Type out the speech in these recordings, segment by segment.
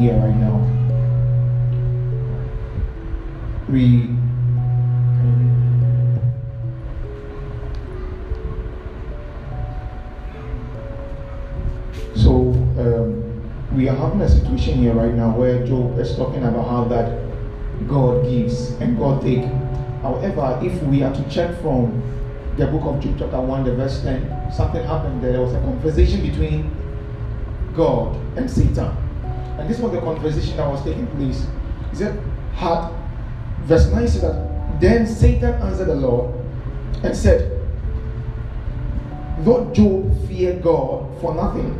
here right now. We so um, we are having a situation here right now where Job is talking about how that God gives and God take. However, if we are to check from the book of Job chapter 1, the verse 10, something happened there. There was a conversation between God and Satan. And this was the conversation that was taking place. He said, had verse 9 says that then Satan answered the Lord and said, Though Job feared God for nothing,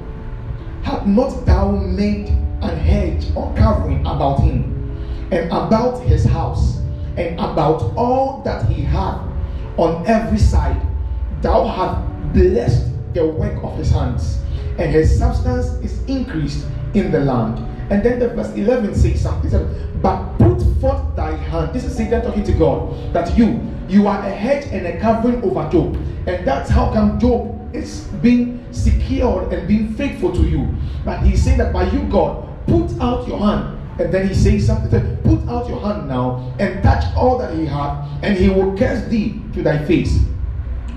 had not thou made an hedge or covering about him and about his house and about all that he had on every side? Thou hast blessed the work of his hands, and his substance is increased in the land. And then the verse 11 says something. Said, but put forth thy hand. This is Satan talking to God. That you, you are a hedge and a covering over Job. And that's how come Job is being secured and being faithful to you. But he's saying that by you, God, put out your hand. And then he says something, Said, put out your hand now and touch all that he had, and he will curse thee to thy face.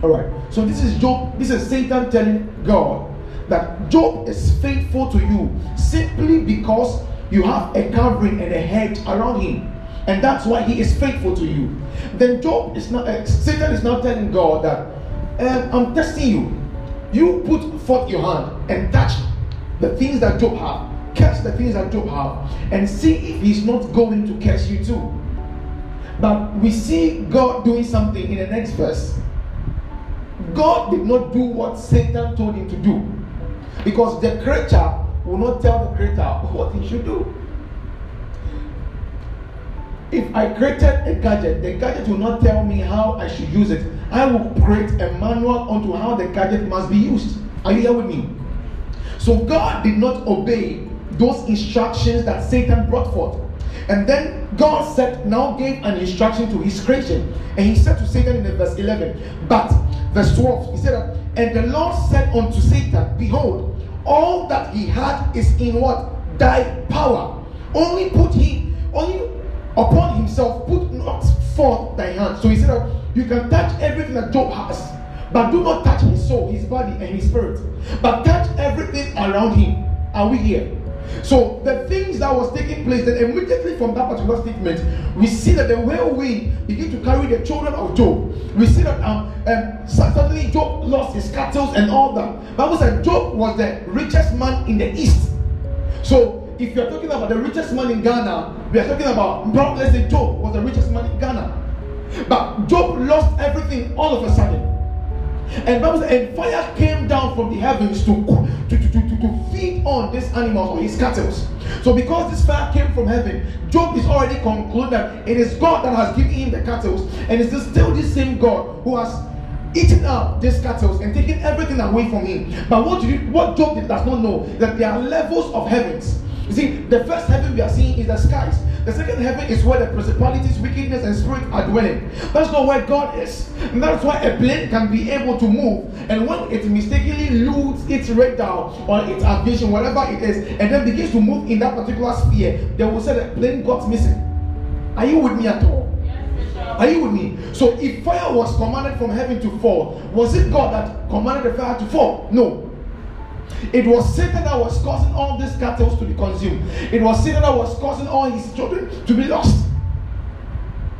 All right. So this is Job, this is Satan telling God that Job is faithful to you simply because you have a covering and a hedge around him. And that's why he is faithful to you. Then Job is not, uh, Satan is now telling God that um, I'm testing you. You put forth your hand and touch the things that Job have. Curse the things that Job have. And see if he's not going to curse you too. But we see God doing something in the next verse. God did not do what Satan told him to do. Because the creature will not tell the creator what he should do. If I created a gadget, the gadget will not tell me how I should use it. I will create a manual onto how the gadget must be used. Are you here with me? So God did not obey those instructions that Satan brought forth. And then God said, now gave an instruction to his creation. And he said to Satan in verse 11, but verse 12, he said, and the Lord said unto Satan, Behold, all that he had is in what? Thy power. Only put he, only upon himself, put not forth thy hand. So he said, You can touch everything that Job has, but do not touch his soul, his body, and his spirit. But touch everything around him. Are we here? So the things that was taking place, then immediately from that particular statement, we see that the whirlwind begin to carry the children of Job. We see that um, um, suddenly Job lost his cattle and all that. Bible said Job was the richest man in the east. So if you're talking about the richest man in Ghana, we are talking about probably Job was the richest man in Ghana. But Job lost everything all of a sudden. And Bible says, and fire came down from the heavens to, to, to, to, to feed on these animals or his cattle. So because this fire came from heaven, Job is already concluded it is God that has given him the cattle, and it's still the same God who has eaten up these cattle and taken everything away from him. But what you what Job does not know that there are levels of heavens. You see, the first heaven we are seeing is the skies. The second heaven is where the principalities, wickedness, and spirit are dwelling. That's not where God is. And that's why a plane can be able to move. And when it mistakenly loses its radar or its aviation, whatever it is, and then begins to move in that particular sphere, they will say the plane got missing. Are you with me at all? Are you with me? So if fire was commanded from heaven to fall, was it God that commanded the fire to fall? No. It was Satan that was causing all these cattle to be consumed. It was Satan that was causing all his children to be lost.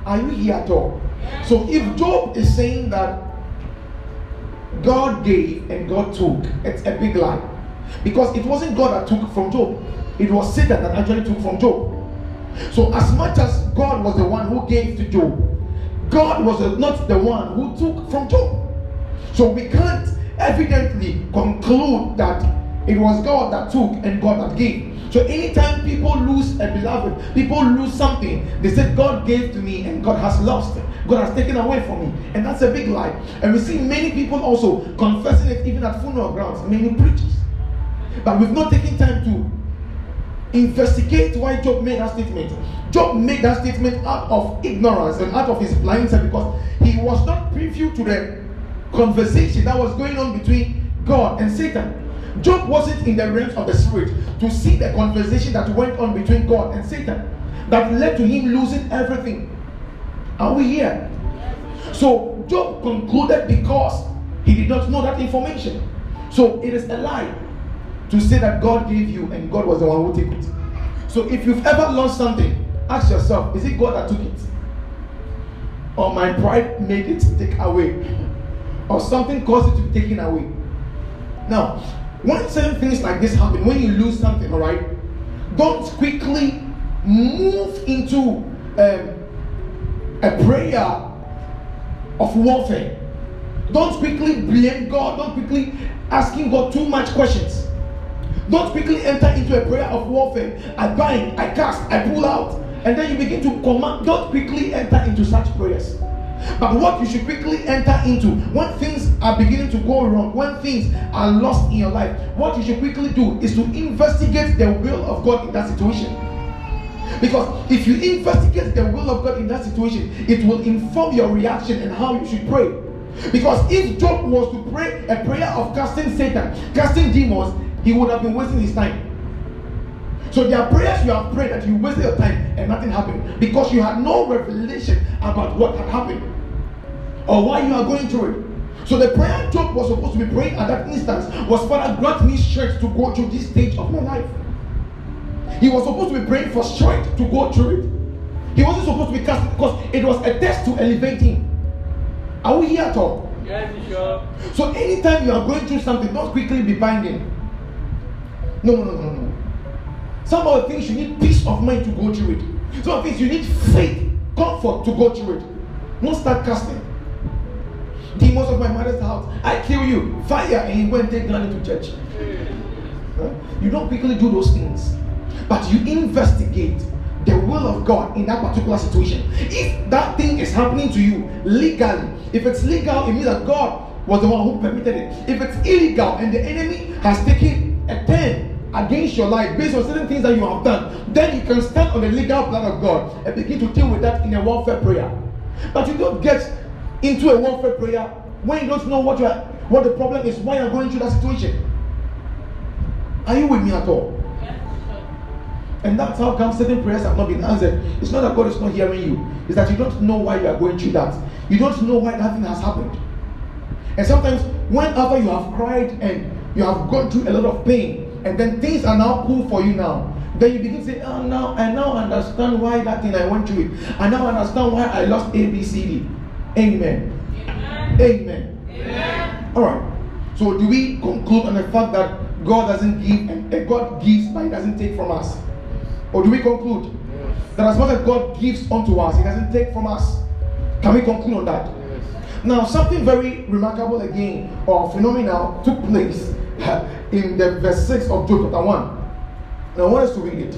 Are you here at all? So if Job is saying that God gave and God took, it's a big lie. Because it wasn't God that took from Job, it was Satan that actually took from Job. So, as much as God was the one who gave to Job, God was not the one who took from Job. So, we can't evidently conclude that it was God that took and God that gave. So anytime people lose a beloved, people lose something, they said God gave to me and God has lost. God has taken away from me. And that's a big lie. And we see many people also confessing it even at funeral grounds, many preachers. But we've not taken time to investigate why Job made that statement. Job made that statement out of ignorance and out of his blindness because he was not privy to the conversation that was going on between God and Satan. Job wasn't in the realms of the spirit to see the conversation that went on between God and Satan that led to him losing everything. Are we here? So Job concluded because he did not know that information. So it is a lie to say that God gave you and God was the one who took it. So if you've ever lost something, ask yourself, is it God that took it? Or my pride made it take away? Or something caused it to be taken away? Now, when certain things like this happen, when you lose something, all right, don't quickly move into um, a prayer of warfare. Don't quickly blame God. Don't quickly asking God too much questions. Don't quickly enter into a prayer of warfare. I bind, I cast, I pull out. And then you begin to command. Don't quickly enter into such prayers. But what you should quickly enter into when things are beginning to go wrong, when things are lost in your life, what you should quickly do is to investigate the will of God in that situation. Because if you investigate the will of God in that situation, it will inform your reaction and how you should pray. Because if Job was to pray a prayer of casting Satan, casting demons, he would have been wasting his time. So there are prayers you have prayed that you wasted your time and nothing happened because you had no revelation about what had happened or why you are going through it. So the prayer Job was supposed to be praying at that instance was Father, grant me strength to go through this stage of my life. He was supposed to be praying for strength to go through it. He wasn't supposed to be casting because it was a test to elevate him. Are we here at all? Yes, sure. So anytime you are going through something, don't quickly be binding. No, no, no, no, no. Some of the things you need peace of mind to go through it. Some of the things you need faith, comfort to go through it. Don't start casting. Demons of my mother's house, I kill you. Fire, and go and take Granny to church. You don't quickly do those things, but you investigate the will of God in that particular situation. If that thing is happening to you legally, if it's legal, it means that God was the one who permitted it. If it's illegal and the enemy has taken a turn against your life based on certain things that you have done, then you can stand on the legal plan of God and begin to deal with that in a warfare prayer. But you don't get into a warfare prayer when you don't know what you are, what the problem is, why you're going through that situation. Are you with me at all? And that's how come certain prayers have not been answered. It's not that God is not hearing you, it's that you don't know why you are going through that. You don't know why that thing has happened. And sometimes, whenever you have cried and you have gone through a lot of pain, and then things are now cool for you now, then you begin to say, Oh, now I now understand why that thing I went through it. I now understand why I lost A, B, C, D. Amen. Amen. Amen. Amen. All right. So, do we conclude on the fact that God doesn't give and God gives, but He doesn't take from us? Or do we conclude yes. that as much as God gives unto us, He doesn't take from us? Can we conclude on that? Yes. Now, something very remarkable again or phenomenal took place in the verse 6 of Job chapter 1. Now, I want us to read it.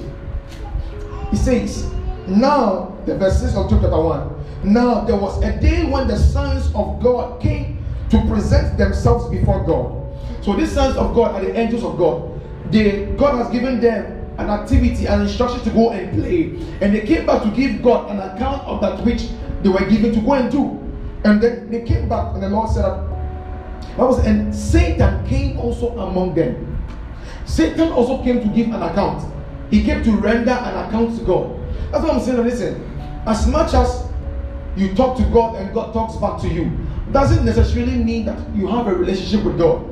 He says, Now, the verse 6 of Job chapter 1. Now, there was a day when the sons of God came to present themselves before God. So, these sons of God are the angels of God. They, God has given them an activity, an instruction to go and play. And they came back to give God an account of that which they were given to go and do. And then they came back, and the Lord said, that was, and Satan came also among them. Satan also came to give an account. He came to render an account to God. That's what I'm saying. Listen, as much as you talk to God and God talks back to you, doesn't necessarily mean that you have a relationship with God.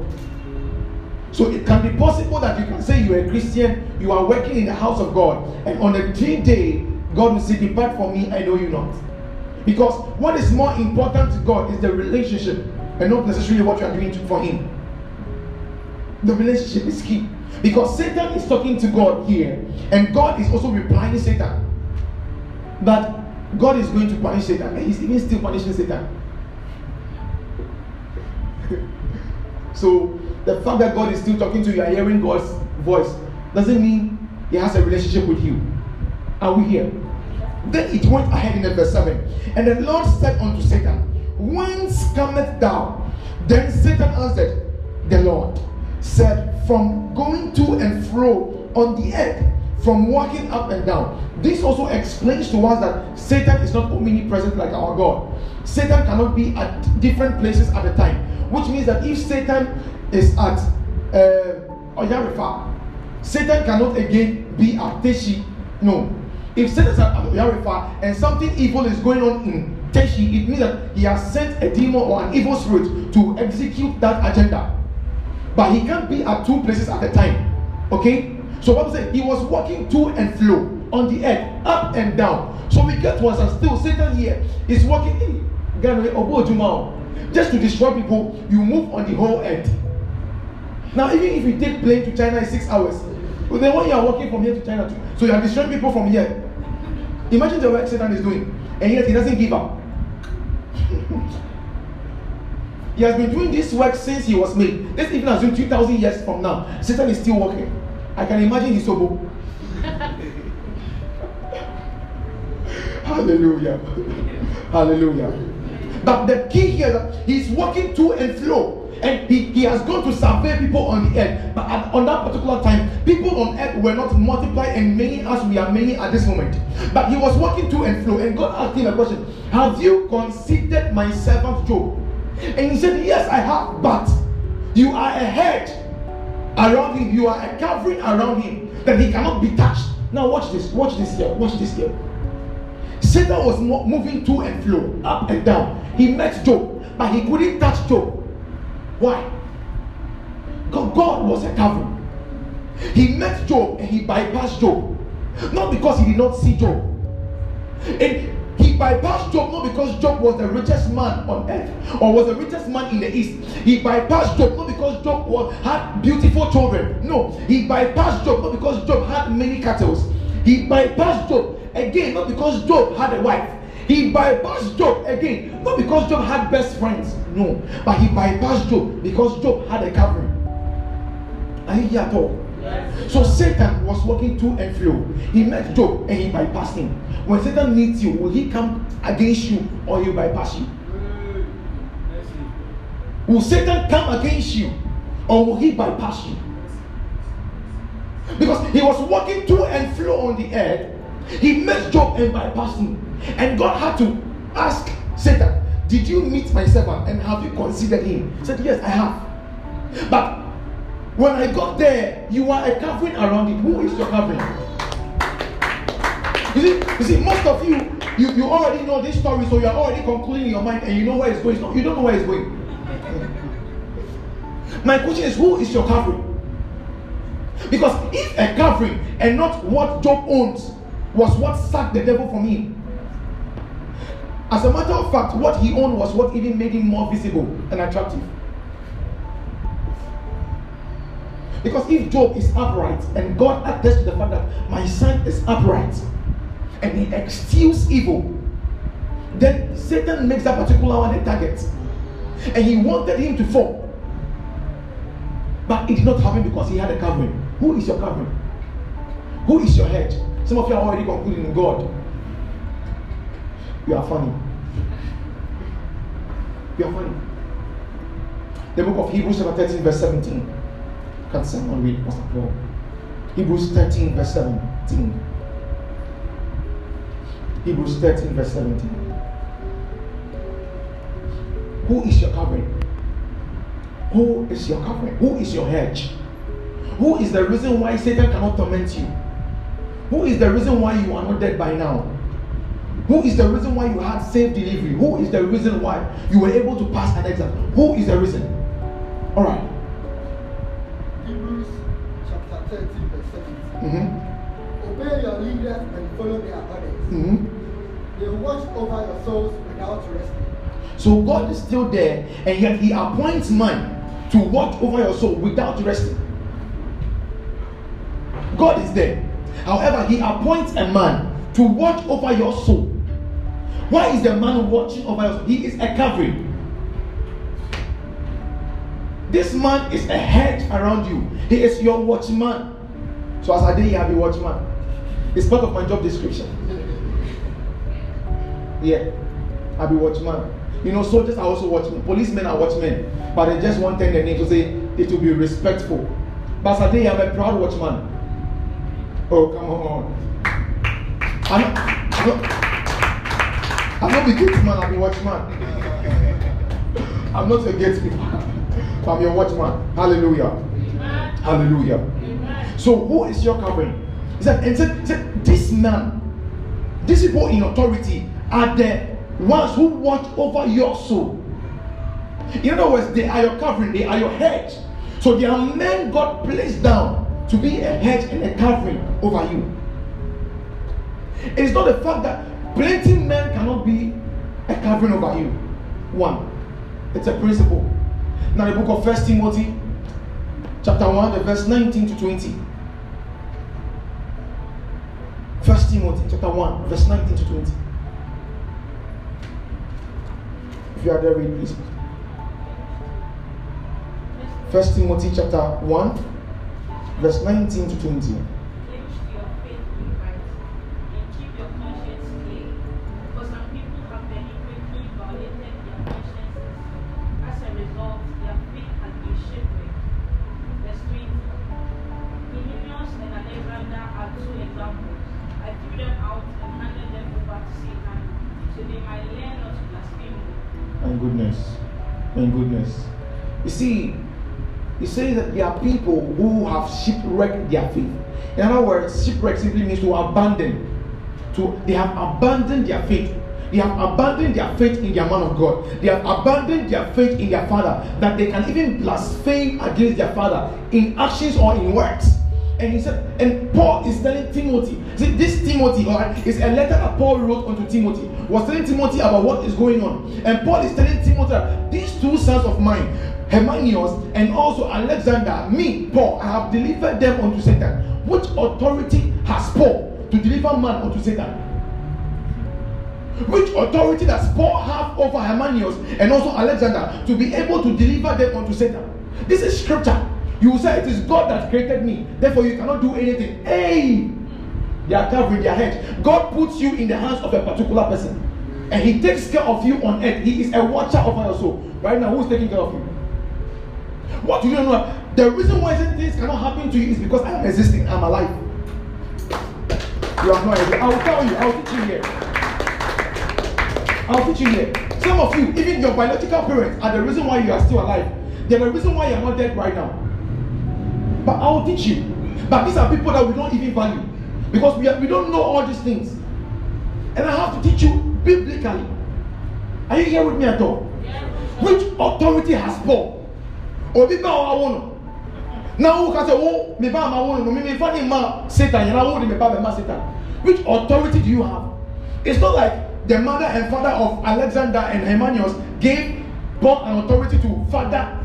So it can be possible that you can say you are a Christian, you are working in the house of God, and on the third day, God will say, Depart from me, I know you not. Because what is more important to God is the relationship and not necessarily what you are doing for Him. The relationship is key. Because Satan is talking to God here, and God is also replying to Satan. That God is going to punish Satan, and He's even still punishing Satan. so the fact that God is still talking to you and hearing God's voice doesn't mean He has a relationship with you. Are we here? Then it went ahead in verse 7. And the Lord said unto Satan, Whence cometh thou? Then Satan answered, The Lord said, From going to and fro on the earth, from walking up and down. This also explains to us that Satan is not omnipresent like our God. Satan cannot be at different places at a time, which means that if Satan is at uh, Oyarifa, Satan cannot again be at Teshie. No. If Satan is at Oyarifa and something evil is going on in Teshie, it means that he has sent a demon or an evil spirit to execute that agenda. But he can't be at two places at a time. Okay? So what I'm saying, he was walking to and fro on the earth, up and down. So we get us and still Satan here is walking in eh, oh, just to destroy people. You move on the whole earth. Now, even if you take plane to China in six hours, well, then when you are walking from here to China, too, so you are destroying people from here. Imagine the work Satan is doing, and yet he doesn't give up. he has been doing this work since he was made. Let's even assume 2,000 years from now, Satan is still working. I can imagine his oboe. Hallelujah. Hallelujah. But the key here, he's walking to and fro. And he, he has gone to survey people on the earth. But at, on that particular time, people on earth were not multiplied and many as we are many at this moment. But he was walking to and fro. And God asked him a question Have you considered my servant Job? And he said, Yes, I have. But you are a hedge around him, you are a covering around him that he cannot be touched. Now, watch this. Watch this here. Watch this here. Satan was moving to and fro, up and down. He met Job, but he couldn't touch Job. Why? Because God was a covering. He met Job and he bypassed Job. Not because he did not see Job. And he bypassed Job not because Job was the richest man on earth or was the richest man in the east. He bypassed Job not because Job was, had beautiful children. No, he bypassed Job not because Job had many cattle. He bypassed Job again not because Job had a wife. He bypassed Job again, not because Job had best friends, no, but he bypassed Job because Job had a covering. Are you here at all? So Satan was walking to and fro. He met Job and he bypassed him. When Satan meets you, will he come against you or he bypass you? Will Satan come against you or will he bypass you? Because he was walking to and fro on the earth he met Job and bypassed him. And God had to ask Satan, Did you meet my servant and have you considered him? He said, Yes, I have. But when I got there, you are a covering around it. Who is your covering? You see, you see, most of you, you, you already know this story, so you are already concluding in your mind and you know where it's going. You don't know where it's going. My question is, who is your covering? Because if a covering and not what Job owns was what sacked the devil from him. As a matter of fact, what he owned was what even made him more visible and attractive. Because if Job is upright and God attests to the fact that my son is upright and he extols evil, then Satan makes that particular one a target. And he wanted him to fall. But it did not happen because he had a covering. Who is your covering? Who is your head? Some of you are already concluding in God. You are funny. You are funny. The book of Hebrews, chapter 13, verse 17. Can someone read, Pastor Paul? Hebrews 13, verse 17. Hebrews 13, verse 17. Who is your covering? Who is your covering? Who is your hedge? Who is the reason why Satan cannot torment you? Who is the reason why you are not dead by now? Who is the reason why you had safe delivery? Who is the reason why you were able to pass an exam? Who is the reason? All right. Chapter 13, verse 17. Mm-hmm. Obey your leaders and follow their orders. Mm-hmm. They watch over your souls without resting. So God is still there, and yet He appoints man to watch over your soul without resting. God is there. However, he appoints a man to watch over your soul. Why is the man watching over your soul? He is a covering. This man is a hedge around you. He is your watchman. So as I did, have a watchman. It's part of my job description. Yeah, I'll be watchman. You know, soldiers are also watchmen. Policemen are watchmen. But they just want the name to say it will be respectful. But as I'm a proud watchman. Oh, come on. I'm not, I'm not, I'm not the gateman, I'm the watchman. I'm not a gatekeeper. I'm your watchman. Hallelujah. Hallelujah. Amen. So who is your covering? He said, and said, said, this man, these people in authority are the ones who watch over your soul. In other words, they are your covering, they are your hedge. So they are men God placed down to be a hedge and a covering over you. It is not the fact that plenty men cannot be a covering over you. One, it's a principle. Now the book of First Timothy, chapter 1, the verse 19 to 20. First Timothy chapter 1, verse 19 to 20. If you are there, read please. First Timothy chapter 1, verse 19 to 20. Have shipwrecked their faith. In other words, shipwreck simply means to abandon. To they have abandoned their faith. They have abandoned their faith in their man of God. They have abandoned their faith in their father. That they can even blaspheme against their father in actions or in words. And he said, and Paul is telling Timothy, see, this Timothy, all right, is a letter that Paul wrote unto Timothy, was telling Timothy about what is going on. And Paul is telling Timothy that these two sons of mine, Hermanius and also Alexander, me, Paul, I have delivered them unto Satan. Which authority has Paul to deliver man unto Satan? Which authority does Paul have over Hermanius and also Alexander to be able to deliver them unto Satan? This is scripture. You say it is God that created me, therefore you cannot do anything. Hey, they are covering their head. God puts you in the hands of a particular person, and He takes care of you on earth. He is a watcher over your soul. Right now, who's taking care of you? What do you know? The reason why certain things cannot happen to you is because I am existing. I'm alive. You have no idea. I will tell you. I will teach you here. I'll teach you here. Some of you, even your biological parents, are the reason why you are still alive. They're the reason why you're not dead right now. But I will teach you. But these are people that we don't even value because we, we don't know all these things. And I have to teach you biblically. Are you here with me at all? Which authority has Paul? Obi ba wa wono. Na wo ka say wo me ba ma wono no me me fa ni ma Satan yana wo me ba me ma Satan. Which authority do you have? It's not like the mother and father of Alexander and Hymenaeus gave both an authority to father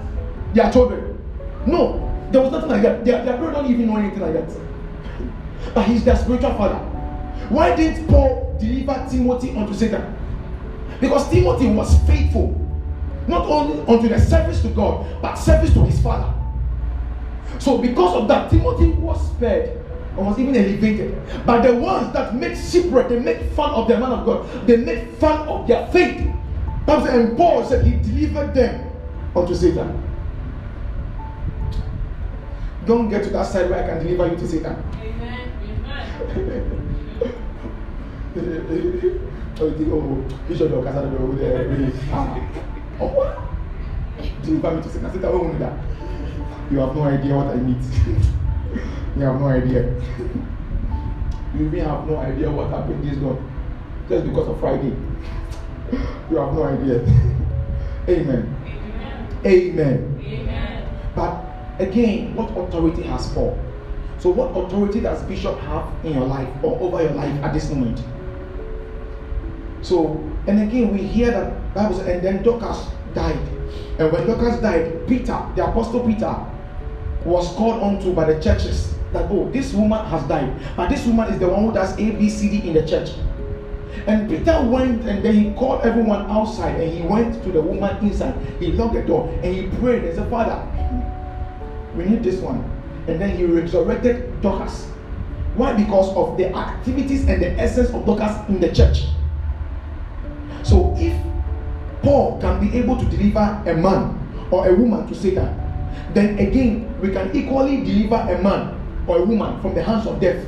their children. No, there was nothing like that. Their, their parents don't even know anything like that. But he's their spiritual father. Why didn't Paul deliver Timothy unto Satan? Because Timothy was faithful, not only unto the service to God, but service to his father. So, because of that, Timothy was spared and was even elevated. But the ones that make shipwreck, they make fun of the man of God, they make fun of their faith. And Paul said he delivered them unto Satan. Don't get to that side where I can deliver you to Satan. Amen. Oh, you think, oh, Bishop of Casado over there. Oh, what? Deliver me to Satan. Satan won't do that. You have no idea what I need. you have no idea. you even have no idea what happened this God. Just because of Friday. You have no idea. Amen. Amen. Amen. Amen. But again, what authority has Paul? So, what authority does Bishop have in your life or over your life at this moment? So, and again, we hear that Bible says, and then Dorcas died. And when Dorcas died, Peter, the apostle Peter, was called onto by the churches that oh, this woman has died, but this woman is the one who does A, B, C, D in the church. And Peter went and then he called everyone outside and he went to the woman inside. He locked the door and he prayed and said, Father, we need this one. And then he resurrected Dorcas. Why? Because of the activities and the essence of Dorcas in the church. So if Paul can be able to deliver a man or a woman to Satan, then again we can equally deliver a man or a woman from the hands of death.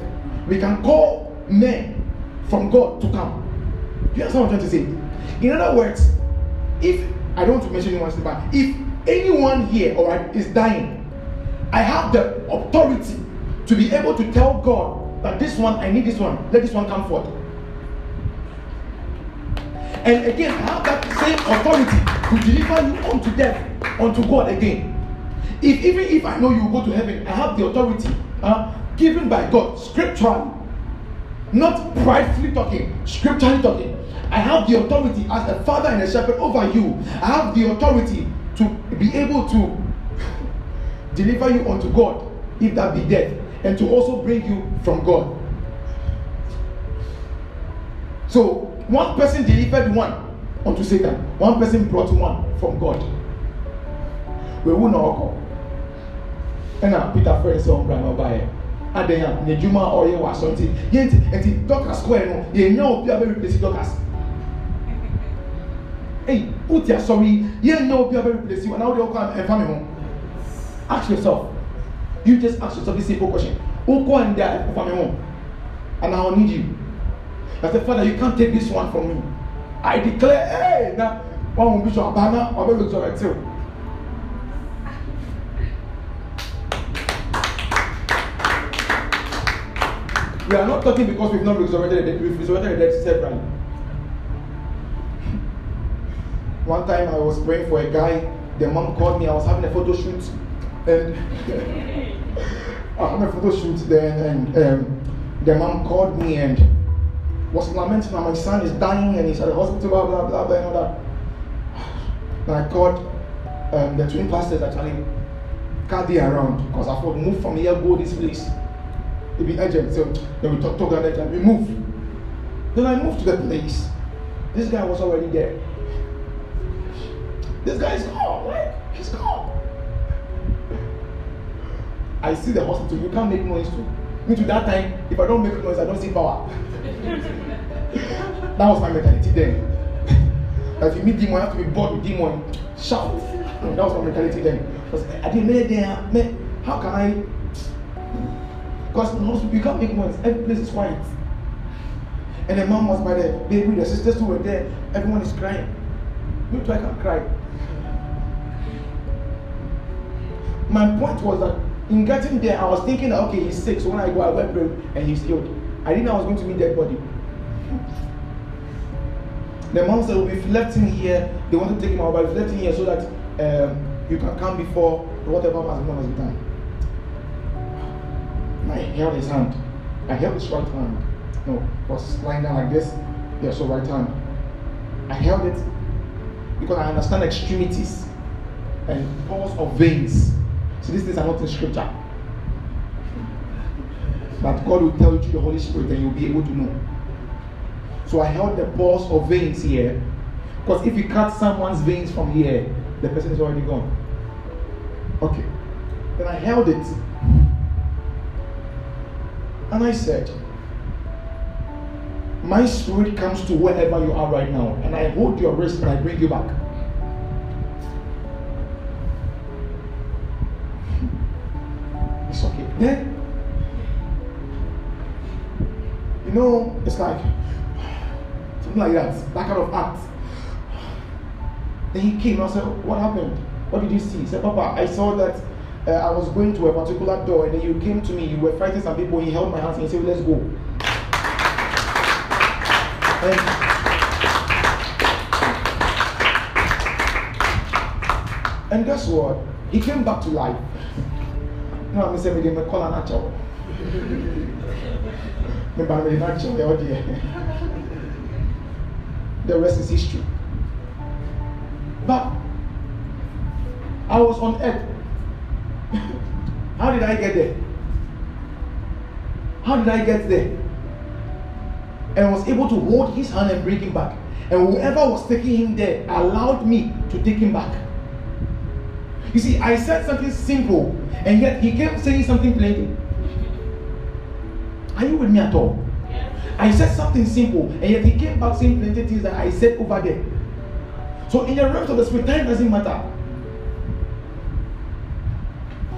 We can call men from God to come. Do you understand what I'm trying to say? In other words, if I don't want to mention anyone's name, but if anyone here, all right, is dying, I have the authority to be able to tell God that this one, I need this one, let this one come forth. And again, I have that same authority to deliver you unto death, unto God again. If even if I know you go to heaven, I have the authority uh, given by God scripturally, not pridefully talking, scripturally talking. I have the authority as a father and a shepherd over you. I have the authority to be able to deliver you unto God, if that be death, and to also bring you from God. So one person delivered one unto Satan, one person brought one from God. We will not call. ɛna peter fɛ sɛ ɔmbra na ɔbaeɛ adan a n'adwuma a ɔyɛ wɔ asɔnten yɛn ti nti dɔkas square no? Yɛn nya obi a bɛ replace dɔkas eyi wotia sɔre yɛn nya obi a bɛ replace wa na wode ɔkɔ ɛfa mi ho ask yourself you just ask yourself this simple question wokɔ ndi a ɛfa mi ho and i will need you i say father you can't take this one from me i declare hey na wɔn mo bi sɔ abana ɔbɛ resurrect you. We are not talking because we've not resurrected the dead. We've resurrected the dead separately. One time I was praying for a guy. The mom called me. I was having a photo shoot, and I had a photo shoot then, and um, the mom called me and was lamenting that my son is dying and he's at the hospital, blah blah blah blah, and all that. And I called um, the twin pastors actually, there around because I thought move from here, go this place it be urgent. So then we talk, talk that time. We move. Then I moved to the place. This guy was already there. This guy is gone. Right? He's gone. I see the hospital. You can't make noise too. Me to that time, if I don't make noise, I don't see power. that was my mentality then. if you meet demon, you have to be bored with demon. Shout. that was my mentality then. Because I didn't know there. How can I because in hospital, you can't make noise. Every place is quiet. And the mom was by the baby, the sisters who were there. Everyone is crying. Me too, I can't cry. My point was that in getting there, I was thinking okay, he's sick. So when I go, I went pray and he's healed. I didn't know I was going to meet dead body. The mom said, we've left him here. They want to take him out, but we've left him here so that um, you can come before whatever has been done. I held his hand. I held his right hand. No, was lying down like this. Yeah, so right hand. I held it because I understand extremities and pulse of veins. So these things are not in scripture. But God will tell you through the Holy Spirit and you'll be able to know. So I held the pulse of veins here. Because if you cut someone's veins from here, the person is already gone. Okay. Then I held it and I said, My spirit comes to wherever you are right now, and I hold your wrist and I bring you back. Then, you know, it's like something like that, that kind of act. Then he came and I said, What happened? What did you see? He said, Papa, I saw that uh, I was going to a particular door and then you came to me, you were fighting some people, he held my hands and he said, let's go. And, and guess what? He came back to life. No, I'm saying, me call an actual. Me by me natural, the rest is history. But I was on earth how did I get there? How did I get there? And was able to hold his hand and bring him back. And whoever was taking him there allowed me to take him back. You see, I said something simple, and yet he kept saying something plain. Are you with me at all? I said something simple, and yet he came back saying plenty things that I said over there. So in the realms of the spirit, time doesn't matter.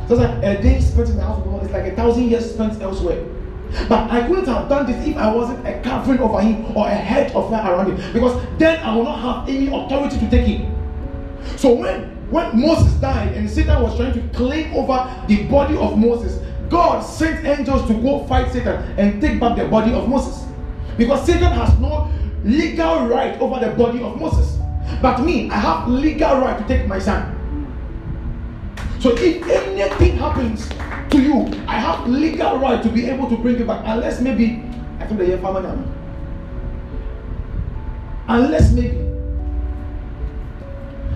So like a day spent in the house of God is like a thousand years spent elsewhere. But I couldn't have done this if I wasn't a covering over him or a head of fire around him. Because then I will not have any authority to take him. So when when Moses died and Satan was trying to claim over the body of Moses, God sent angels to go fight Satan and take back the body of Moses. Because Satan has no legal right over the body of Moses. But me, I have legal right to take my son. So if anything happens to you, I have legal right to be able to bring you back. Unless maybe I think the year farmer now. Unless maybe.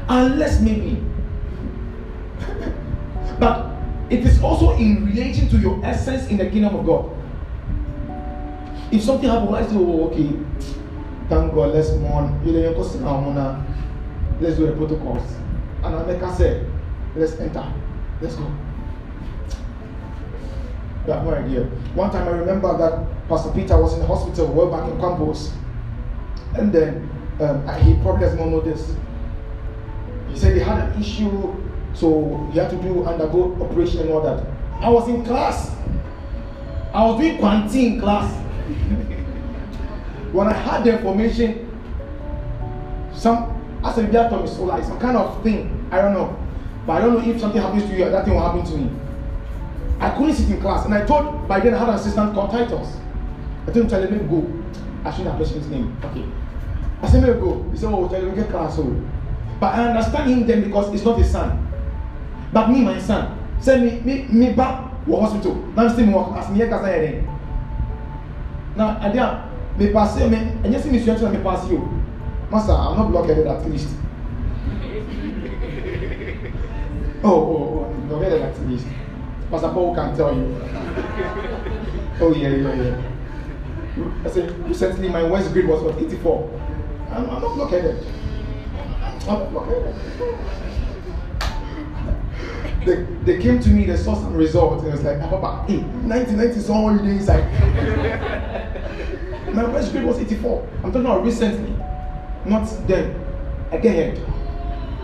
Unless maybe. but it is also in relation to your essence in the kingdom of God. If something happens, I say, oh, okay, thank God, let's mourn. You know, let's do the protocols. And us say, let's enter. Let's go. You have no idea. One time I remember that Pastor Peter was in the hospital, way back in campus. And then um, he probably does not know this. He said he had an issue, so he had to do undergo operation and all that. I was in class. I was doing quarantine class. when I had the information, some as a media told me so like some kind of thing. I don't know. But I don't know if something happens to you, that thing will happen to me. I couldn't sit in class, and I thought by then I had an assistant called Titus. I told him, tell him, go. I shouldn't have mentioned his name. Okay. I said, go. He said, oh, tell him, get class. Oh. But I understand him then because it's not his son. But me, my son, send me, me, me back to hospital. Now I'm still work as me, because I had Now, I did, me pass you, me, and see me, me pass you. Master, I'm not blockheaded at least. oh, oh, oh, blockheaded at least. Pastor Paul can tell you. oh, yeah, yeah, yeah. I said, recently my worst grade was what, 84. I'm, I'm not blockheaded. They, they came to me, they saw some results, and it was like, ah, Papa, hey, 1990 is all you do inside. my worst grade was 84. I'm talking about recently not then. I get ahead.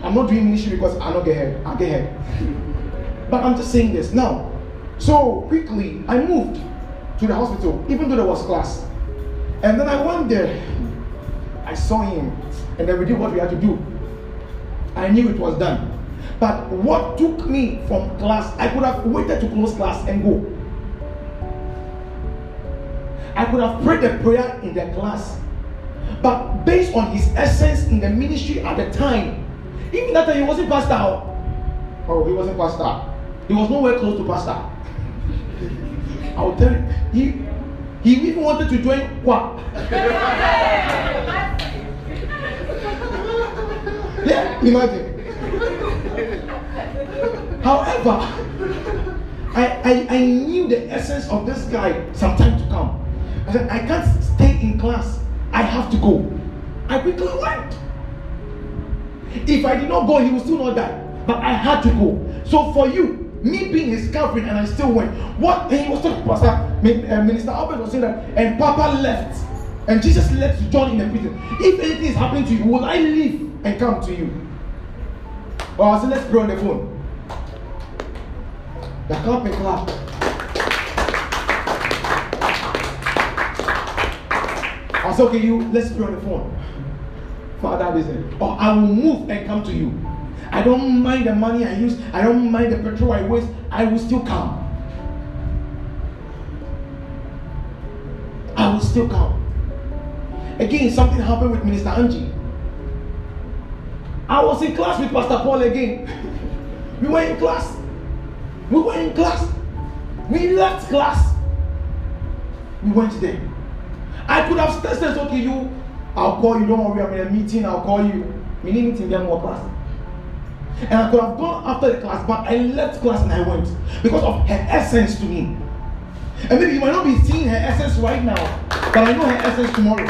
I'm not doing ministry because I don't get ahead. I get ahead. But I'm just saying this now. So quickly, I moved to the hospital, even though there was class. And then I went there. I saw him, and then we did what we had to do. I knew it was done. But what took me from class, I could have waited to close class and go. I could have prayed the prayer in the class but based on his essence in the ministry at the time, even that time he wasn't pastor. Oh, oh he wasn't pastor. He was nowhere close to pastor. I will tell you, he he even wanted to join what? yeah, imagine. However, I, I, I knew the essence of this guy some time to come. I said, I can't stay in class I have to go. I quickly went. If I did not go, he would still not die. But I had to go. So for you, me being his covering and I still went. What and he was talking, Pastor uh, Minister Albert was saying that, and Papa left, and Jesus left John in the prison. If anything is happening to you, will I leave and come to you? Or I said, let's pray on the phone. The clap and clap. I said, okay, you let's pray on the phone. Father, listen. Or I will move and come to you. I don't mind the money I use, I don't mind the petrol I waste, I will still come. I will still come. Again, something happened with Minister Angie. I was in class with Pastor Paul again. we were in class. We were in class. We left class. We went there. I could have said, okay, you, I'll call you, don't worry, I'm in a meeting, I'll call you. We need meeting, get more class. And I could have gone after the class, but I left class and I went because of her essence to me. And maybe you might not be seeing her essence right now, but I know her essence tomorrow.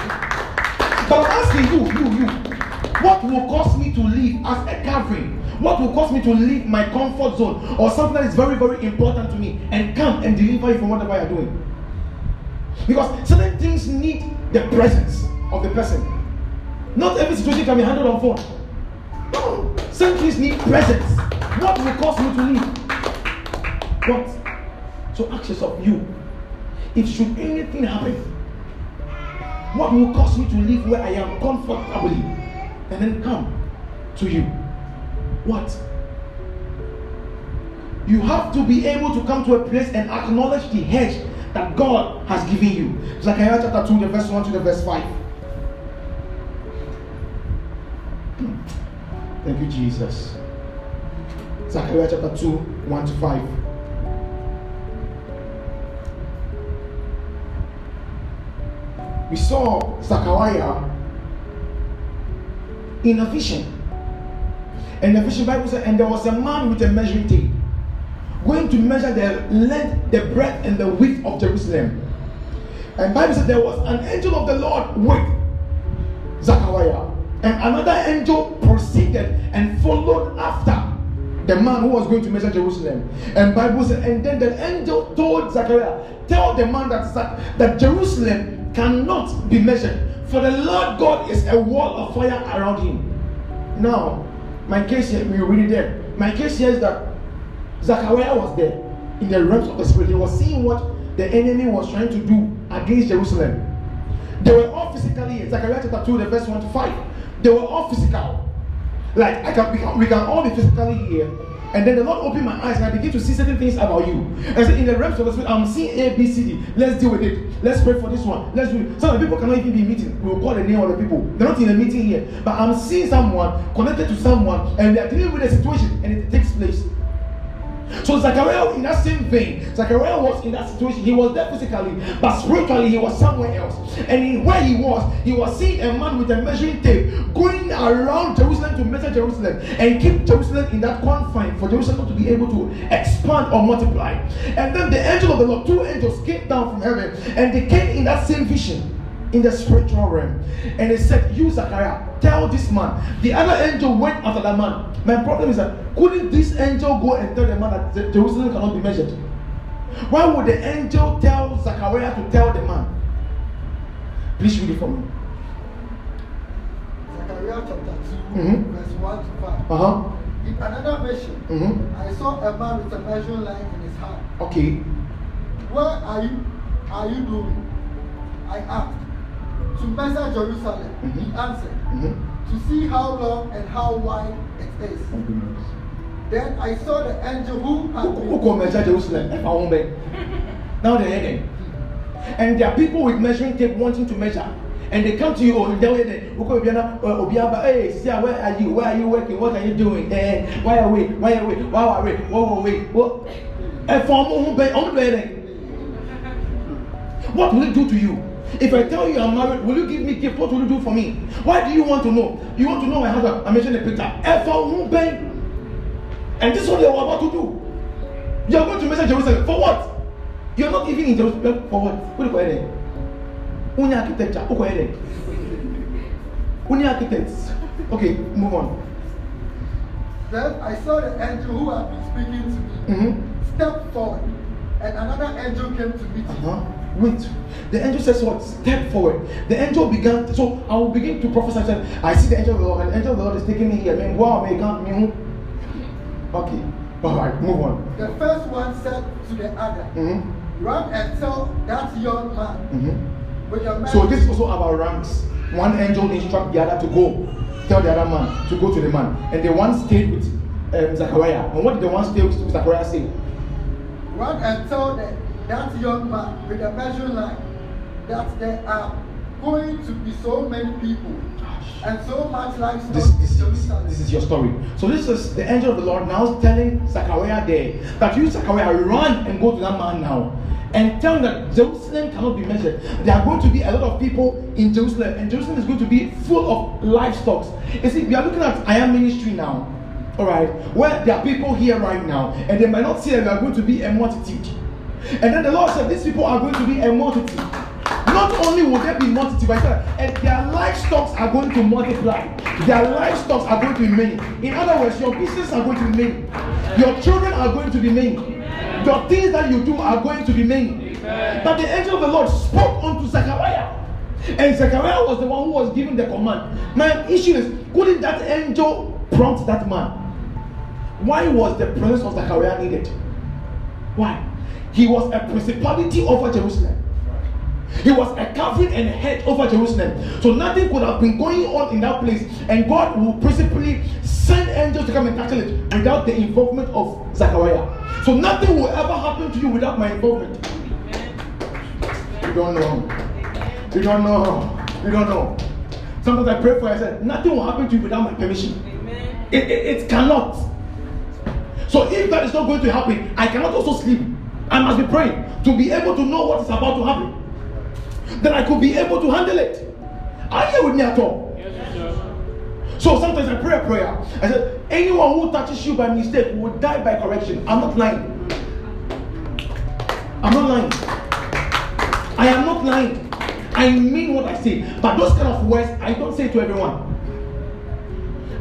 But I'm asking you, you, you, what will cause me to leave as a covering? What will cause me to leave my comfort zone or something that is very, very important to me and come and deliver you from whatever you're doing? Because certain things need the presence of the person. Not every situation can be handled on phone. No, certain things need presence. What will cause me to leave? What? So ask yourself, you, if should anything happen, what will cause me to leave where I am comfortably and then come to you? what? You have to be able to come to a place and acknowledge the hedge that God has given you. Zechariah chapter 2, the verse 1 to the verse 5. Hmm. Thank you, Jesus. Zechariah chapter 2, 1 to 5. We saw Zechariah in a vision. And the vision Bible said, and there was a man with a measuring tape going to measure the length, the breadth, and the width of Jerusalem. And Bible said there was an angel of the Lord with Zechariah. And another angel proceeded and followed after the man who was going to measure Jerusalem. And Bible said, and then the angel told Zechariah, tell the man that, that Jerusalem cannot be measured. For the Lord God is a wall of fire around him. Now, my case here, we read it there. My case here is that Zachariah was there in the realms of the spirit. He was seeing what the enemy was trying to do against Jerusalem. They were all physically here. Zechariah chapter 2, the verse 1 to 5. They were all physical. Like I can, we can, we can all be physically here. And then the Lord opened my eyes and I begin to see certain things about you. And so in the realms of the spirit, I'm seeing A, B, C, D. Let's deal with it. Let's pray for this one. Let's do it. Some people cannot even be meeting. We'll call the name of the people. They're not in a meeting here. But I'm seeing someone connected to someone and they're dealing with a situation and it takes place. So Zachariah, in that same vein, Zachariah was in that situation. He was there physically, but spiritually he was somewhere else. And in where he was, he was seeing a man with a measuring tape going around Jerusalem to measure Jerusalem and keep Jerusalem in that confine for Jerusalem to be able to expand or multiply. And then the angel of the Lord, two angels came down from heaven, and they came in that same vision in the spiritual realm. And he said, You, Zachariah, tell this man. The other angel went after that man. My problem is that couldn't this angel go and tell the man that Jerusalem cannot be measured? Why would the angel tell Zachariah to tell the man? Please read it for me. Zechariah chapter 2, Mhm. verse 1 to 5. Uh huh. In another vision, Mm-hmm. I saw a man with a measuring line in his hand. Okay. Where are you are you doing? I asked. To measure Jerusalem, he Mhm. answered. Mm-hmm. To see how long and how wide it is. Then I saw the angel who had Who who go measure Jerusalem? Now they're heading. And there are people with measuring tape wanting to measure. And they come to you, oh, they'll hear "Uko Obiana, uh, Obiaba, hey, Sia, where are you? Where are you working? What are you doing? Eh, why are we? Why are we? Why are we? Whoa, whoa, wait. What? What will it do to you? If I tell you I'm married, will you give me gift? What will you do for me? Why do you want to know? You want to know my husband? I mentioned the picture. And this is what were about to do. You are going to measure Jerusalem. For what? You are not even in Jerusalem. For what? What do you call it? Uni architecture. What do you call it? Architects. Okay, move on. Then I saw the angel who had been speaking to me Mm-hmm. step forward, and another angel came to meet him. Uh-huh. Wait. The angel says what? Step forward. The angel began. So I will begin to prophesy. I said, I see the angel of the Lord, and the angel of the Lord is taking me here. Man, wow, me can't me. Okay. All right. Move on. The first one said to the other, Mm-hmm. Run and tell that young man Mm-hmm. with the man. So this is also about ranks. One angel instruct the other to go, tell the other man to go to the man, and the one stayed with um, Zachariah. And what did the one stay with Zachariah say? Run and tell the, that young man with the measuring line that there are going to be so many people and so much livestock This, this, this, is your story. So this is the angel of the Lord now telling Zachariah there that you Zachariah run and go to that man now. And tell him that Jerusalem cannot be measured. There are going to be a lot of people in Jerusalem, and Jerusalem is going to be full of livestock. You see, we are looking at I am ministry now. All right, where there are people here right now, and they might not see that we are going to be a multitude. And then the Lord said, These people are going to be a multitude. Not only will there be multitude, but and their livestock are going to multiply. Their livestock are going to be many. In other words, your business are going to be many. Your children are going to be many. Your things that you do are going to be many. But the angel of the Lord spoke unto Zechariah. And Zechariah was the one who was giving the command. My issue is, couldn't that angel prompt that man? Why was the presence of Zechariah needed? Why? He was a principality over Jerusalem. He was a covering and head over Jerusalem. So nothing could have been going on in that place. And God will principally send angels to come and tackle it without the involvement of Zachariah. So nothing will ever happen to you without my involvement. You don't know. You don't know. You don't know. Sometimes I pray for you, I said, nothing will happen to you without my permission. It, it, it cannot. So if that is not going to happen, I cannot also sleep. I must be praying to be able to know what is about to happen. Then I could be able to handle it. Are you with me at all? So sometimes I pray a prayer. I said, anyone who touches you by mistake will die by correction. I'm not lying. I'm not lying. I am not lying. I mean what I say. But those kind of words, I don't say to everyone.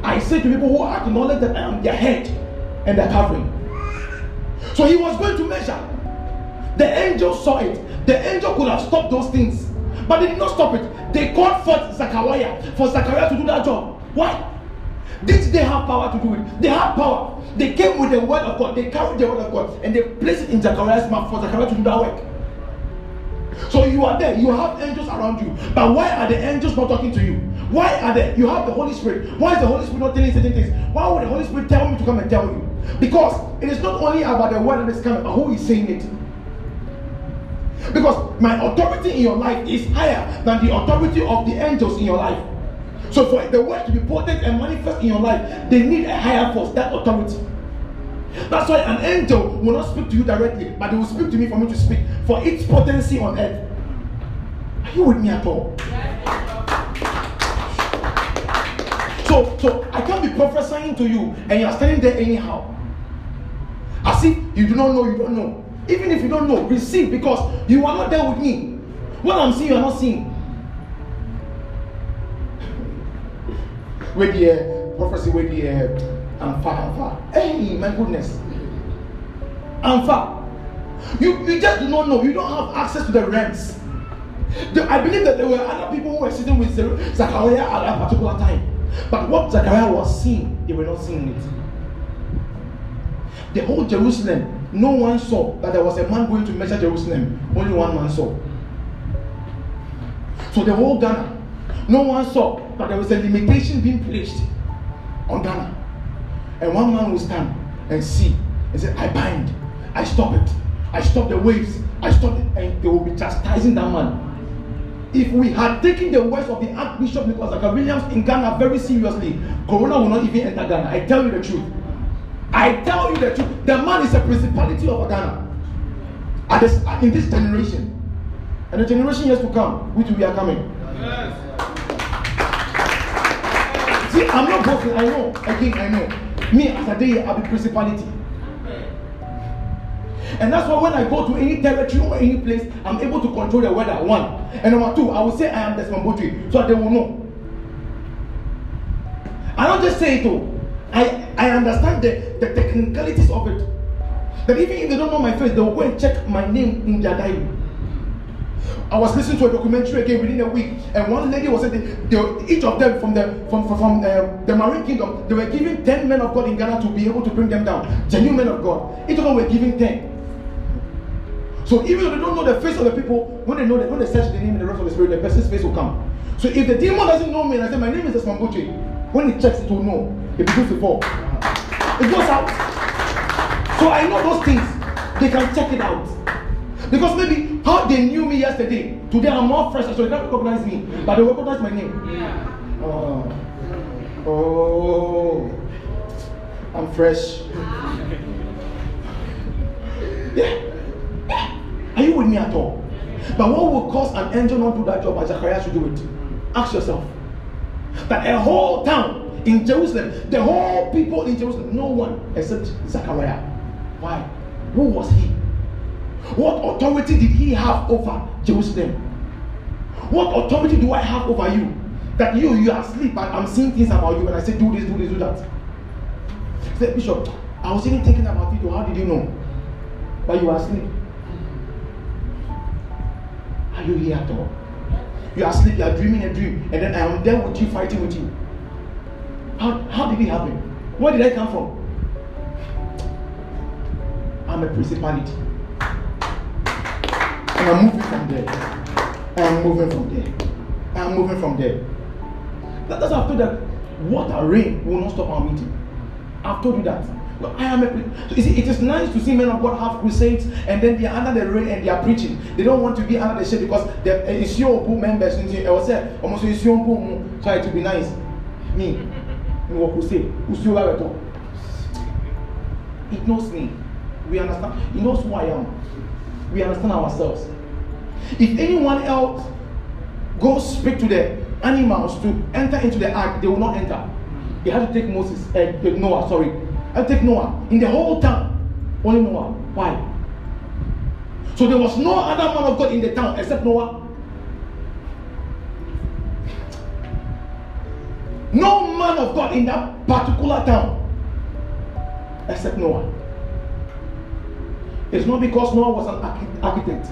I say to people who acknowledge that I am their head and their covering. So he was going to measure. The angel saw it. The angel could have stopped those things, but they did not stop it. They called for Zachariah for Zachariah to do that job. Why? Did they have power to do it? They had power. They came with the word of God. They carried the word of God and they placed it in Zachariah's mouth for Zachariah to do that work. So you are there, you have angels around you. But why are the angels not talking to you? Why are they? You have the Holy Spirit. Why is the Holy Spirit not telling you certain things? Why would the Holy Spirit tell me to come and tell you? Because it is not only about the word that is coming, but who is saying it. Because my authority in your life is higher than the authority of the angels in your life. So for the word to be potent and manifest in your life, they need a higher force, that authority. That's why an angel will not speak to you directly, but they will speak to me for me to speak for its potency on earth. Are you with me at all? So, so I can't be prophesying to you and you're standing there anyhow. As if you do not know, you don't know. Even if you don't know, receive because you are not there with me. What I'm seeing, you are not seeing. With the uh, prophecy, with the uh, I'm far, I'm far. Hey, my goodness. I'm far. You, you just do not know. You don't have access to the realms. The, I believe that there were other people who were sitting with Zachariah at that particular time. But what Zachariah was seeing, they were not seeing it. The whole Jerusalem, no one saw that there was a man going to measure Jerusalem. Only one man saw. So the whole Ghana, no one saw that there was a limitation being placed on Ghana. And one man will stand and see and say, I bind, I stop it, I stop the waves, I stop it, and they will be chastising that man. If we had taken the words of the Archbishop Nicholas Williams in Ghana very seriously, Corona will not even enter Ghana. I tell you the truth. I tell you the truth. The man is a principality of Ghana. At this, in this generation. And the generation yet to come, which we are coming. Yes. See, I'm not boasting. I know. Again, I know. Me, as a day, I'll be principality. And that's why when I go to any territory or any place, I'm able to control the weather. One. And number two, I will say I am Desmond Botry so they will know. I don't just say it though. I, I understand the, the technicalities of it. That even if they don't know my face, they will go and check my name in their diary. I was listening to a documentary again within a week, and one lady was saying they, each of them from the from from, from uh, the Marine Kingdom, they were giving ten men of God in Ghana to be able to bring them down. Genuine men of God. Each of them were giving ten. So even if they don't know the face of the people, when they know when they search the name in the rest of the spirit, the person's face will come. So if the demon doesn't know me and I say my name is Esmambuchi, when he checks it will know. It begins to fall. It goes out. So I know those things. They can check it out. Because maybe how they knew me yesterday, today I'm more fresh, so they don't recognize me, but they recognize my name. Yeah. Oh. oh, I'm fresh. Yeah. Are you with me at all? But what will cause an angel not to do that job as Zachariah should do it? Ask yourself. That a whole town in Jerusalem, the whole people in Jerusalem, no one except Zachariah. Why? Who was he? What authority did he have over Jerusalem? What authority do I have over you? That you, you are asleep, but I'm seeing things about you, and I say, do this, do this, do that. Say, Bishop, I was even thinking about it. How did you know? That you are asleep. Are you here at all? You are asleep, you are dreaming a dream, and then I am there with you, fighting with you. How, how did it happen? Where did I come from? I'm a principality. And I'm moving from there. I am moving from there. I am moving from there. That, that's after that. Water, rain will not stop our meeting. I've told you that. But I am a. So see, it is nice to see men of God have crusades and then they are under the rain and they are preaching. They don't want to be under the shade because the it's your members. I was saying, almost it's your try to be nice. Me, me what crusade? Who's your It knows me. We understand. He knows who I am. We understand ourselves. If anyone else goes speak to the animals to enter into the ark, they will not enter. They had to take Moses, uh, Noah, sorry. I take Noah. In the whole town, only Noah. Why? So there was no other man of God in the town except Noah. No man of God in that particular town except Noah. It's not because Noah was an architect,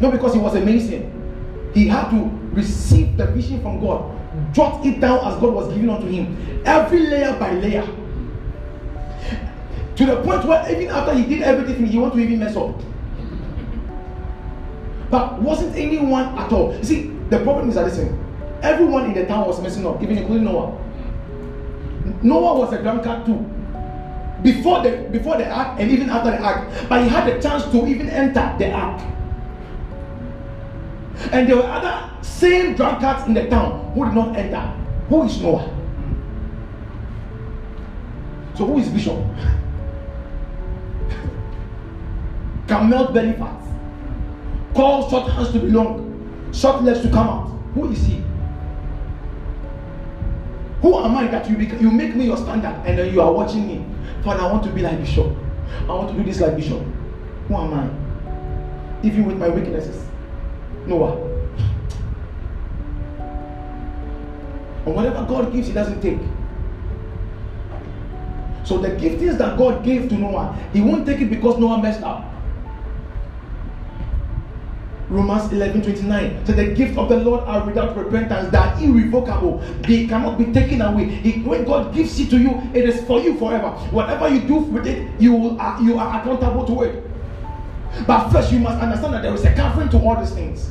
not because he was a mason. He had to receive the vision from God, jot it down as God was giving unto him, every layer by layer. To the point where even after he did everything, he wanted to even mess up. But wasn't anyone at all. You see, the problem is that listen, everyone in the town was messing up, even including Noah. Noah was a drunkard too. Before the before the ark and even after the ark, but he had the chance to even enter the ark. And there were other same drunkards in the town who did not enter. Who is Noah? So who is Bishop? Can melt belly fat. Call short hands to be long, short legs to come out. Who is he? Who am I that you, you make me your standard and then you are watching me? Father, I want to be like Bishop. I want to do this like Bishop. Who am I? Even with my weaknesses. Noah. And whatever God gives, He doesn't take. So the giftings that God gave to Noah, He won't take it because Noah messed up. Romans 11 29. So the gift of the Lord are without repentance, that irrevocable. They cannot be taken away. When God gives it to you, it is for you forever. Whatever you do with it, you are, uh, you are accountable to it. But first, you must understand that there is a covering to all these things.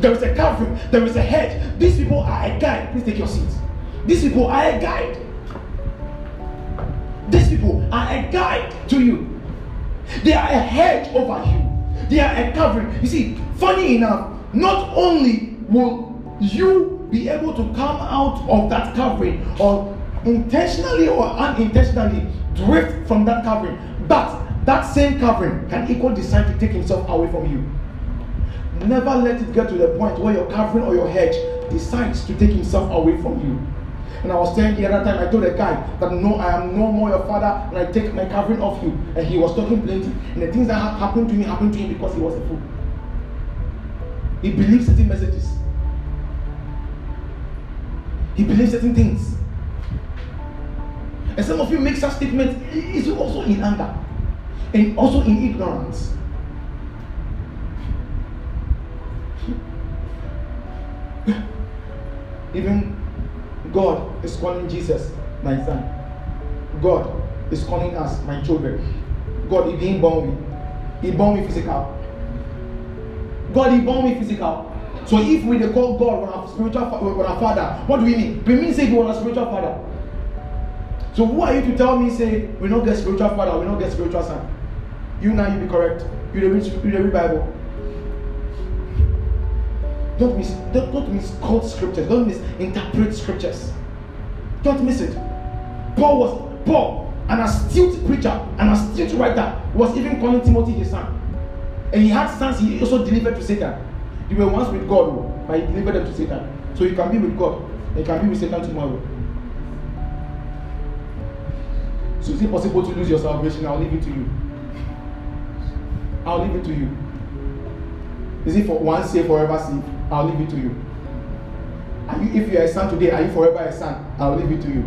There is a covering, there is a hedge. These people are a guide. Please take your seats. These people are a guide. These people are a guide to you. They are a hedge over you. They are a covering. You see, funny enough, not only will you be able to come out of that covering or intentionally or unintentionally drift from that covering, but that same covering can equally decide to take himself away from you. Never let it get to the point where your covering or your hedge decides to take himself away from you. And I was saying the other time, I told a guy that no, I am no more your father, and I take my covering off you. And he was talking plenty. And the things that happened to me happened to him because he was a fool. He believes certain messages. He believes certain things. And some of you make such statements, it's also in anger and also in ignorance. Even God is calling Jesus my son. God is calling us my children. God, He being born me. He born me physical. God, He born me physical. So if we call God our spiritual when our father, what do we mean? We mean say He was a spiritual father. So who are you to tell me say we don't get spiritual father, we don't get spiritual son? You now you be correct. You read you read Bible. Don't miss don't, don't misquote scriptures, don't misinterpret scriptures. Don't miss it. Paul was Paul, an astute preacher, an astute writer, was even calling Timothy his son. And he had sons he also delivered to Satan. They were once with God, but he delivered them to Satan. So you can be with God, and you can be with Satan tomorrow. So is it possible to lose your salvation? I'll leave it to you. I'll leave it to you. Is it for once saved, forever saved? I'll leave it to you. Are you. If you're a son today, are you forever a son? I'll leave it to you.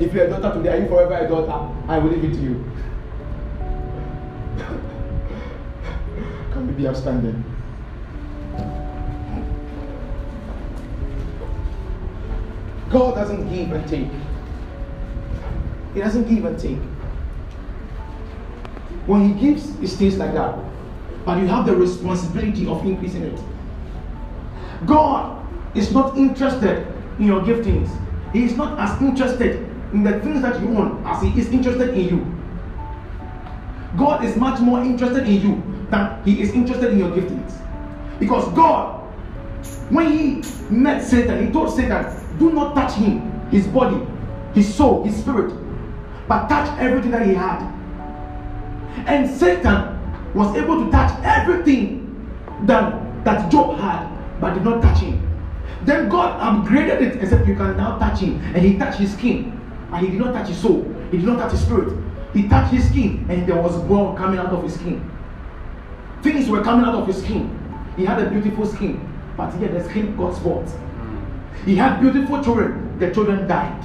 If you're a daughter today, are you forever a daughter? I will leave it to you. Be upstanding? God doesn't give and take. He doesn't give and take. When He gives, it stays like that. But you have the responsibility of increasing it. God is not interested in your giftings. He is not as interested in the things that you own as He is interested in you. God is much more interested in you than He is interested in your giftings. Because God, when He met Satan, He told Satan, Do not touch him, his body, his soul, his spirit, but touch everything that he had. And Satan was able to touch everything that, that Job had, but did not touch him. Then God upgraded it and said, You can now touch him. And he touched his skin, but he did not touch his soul, he did not touch his spirit. He touched his skin, and there was blood coming out of his skin. Things were coming out of his skin. He had a beautiful skin, but yet the skin got spots. He had beautiful children, the children died.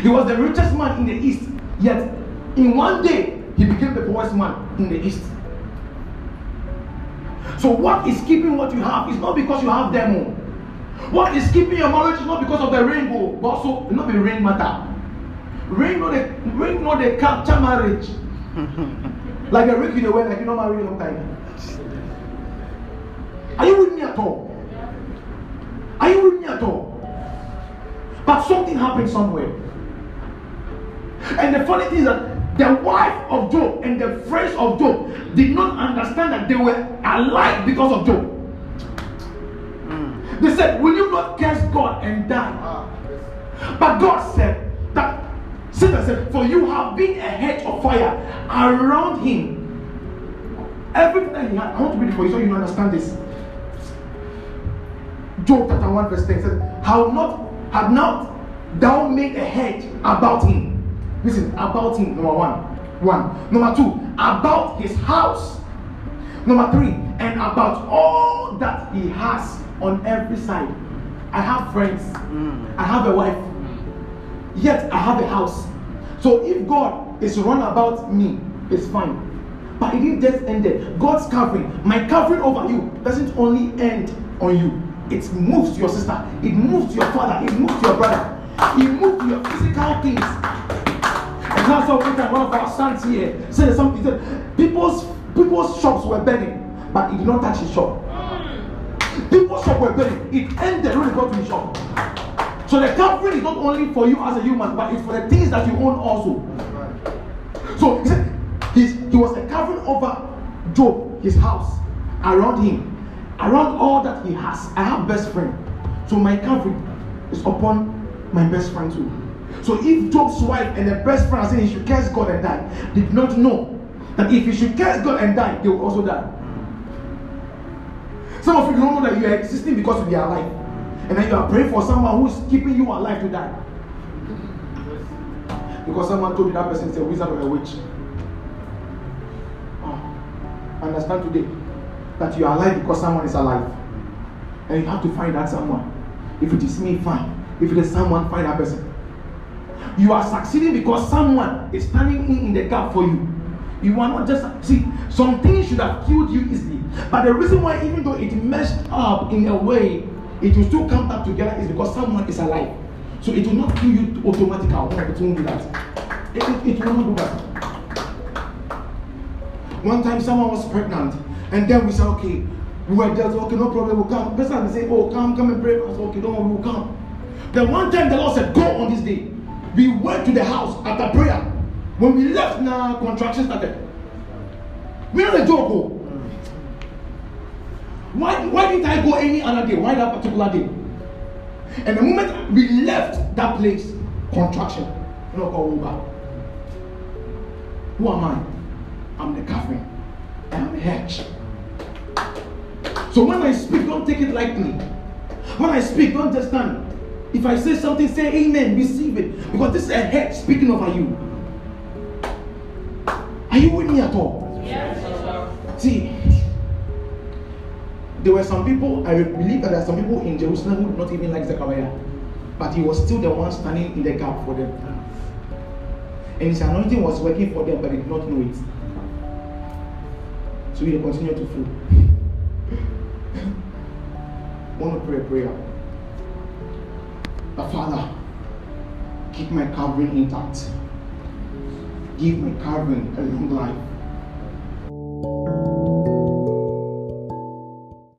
He was the richest man in the east, yet in one day he became the poorest man in the east. So, what is keeping what you have is not because you have them. all. What is keeping your marriage is not because of the rainbow, oh. but also not the rain matter. Ring not the ring not the capture marriage. like a ring in the way, like you don't marry a long time. Are you with me at all? Are you with me at all? But something happened somewhere. And the funny thing is that the wife of Job and the friends of Job did not understand that they were alive because of Job. They said, Will you not curse God and die? Ah, But God said Satan said, For you have been a hedge of fire around him. Everything that he had, I want to read it for you so you understand this. Job chapter 1, verse 10 says, How not have not thou made a hedge about him? Listen, about him, number one. One. Number two, about his house. Number three, and about all that he has on every side. I have friends, mm. I have a wife, mm. yet I have a house. So if God is run about me, it's fine. But it didn't just end there. God's covering, my covering over you, doesn't only end on you. It moves to your sister, it moves to your father, it moves to your brother, it moves to your physical things. And that's how one time one of our sons here said something. Said, people's people's shops were burning, but he did not touch his shop. People's shop were burning. It ended when he got to his shop. So the covering is not only for you as a human, but it's for the things that you own also. So he said he's, he was a covering over Job, his house, around him, around all that he has. I have best friend. So my covering is upon my best friend too. So if Job's wife and the best friend are saying he should curse God and die, did not know that if he should curse God and die, they will also die. Some of you don't know that you are existing because you are alive. And then you are praying for someone who's keeping you alive to die. Because someone told you that person is a wizard or a witch. Ah, understand today that you are alive because someone is alive. And you have to find that someone. If it is me, fine. If it is someone, find that person. You are succeeding because someone is standing in, in the gap for you. You are not just see some things should have killed you easily, but the reason why, even though it messed up in a way, it will still come back together is because someone is alive. So it will not kill you automatically. It won't do that. It, it, it will not do that. One time someone was pregnant, and then we said, okay, we were just okay, no problem, we'll come. Person will say, oh, come, come and pray. I said, okay, don't worry, we'll come. Then one time the Lord said, go on this day. We went to the house after prayer. When we left, now contraction started. We're not a joke. Why, why didn't I go any other day? Why that particular day? And the moment we left that place, contraction. No, go over. Who am I? I'm the covering. I am the hedge. So when I speak, don't take it lightly. When I speak, don't just stand. If I say something, say amen, receive it. Because this is a head speaking over you. Are you with me at all? Yes. Sir. See, there were some people, I believe that there are some people in Jerusalem who did not even like Zechariah. But he was still the one standing in the gap for them. And his anointing was working for them, but they did not know it. So he continued to. I want to pray a prayer. The Father, keep my covering intact. Give my covering a long life.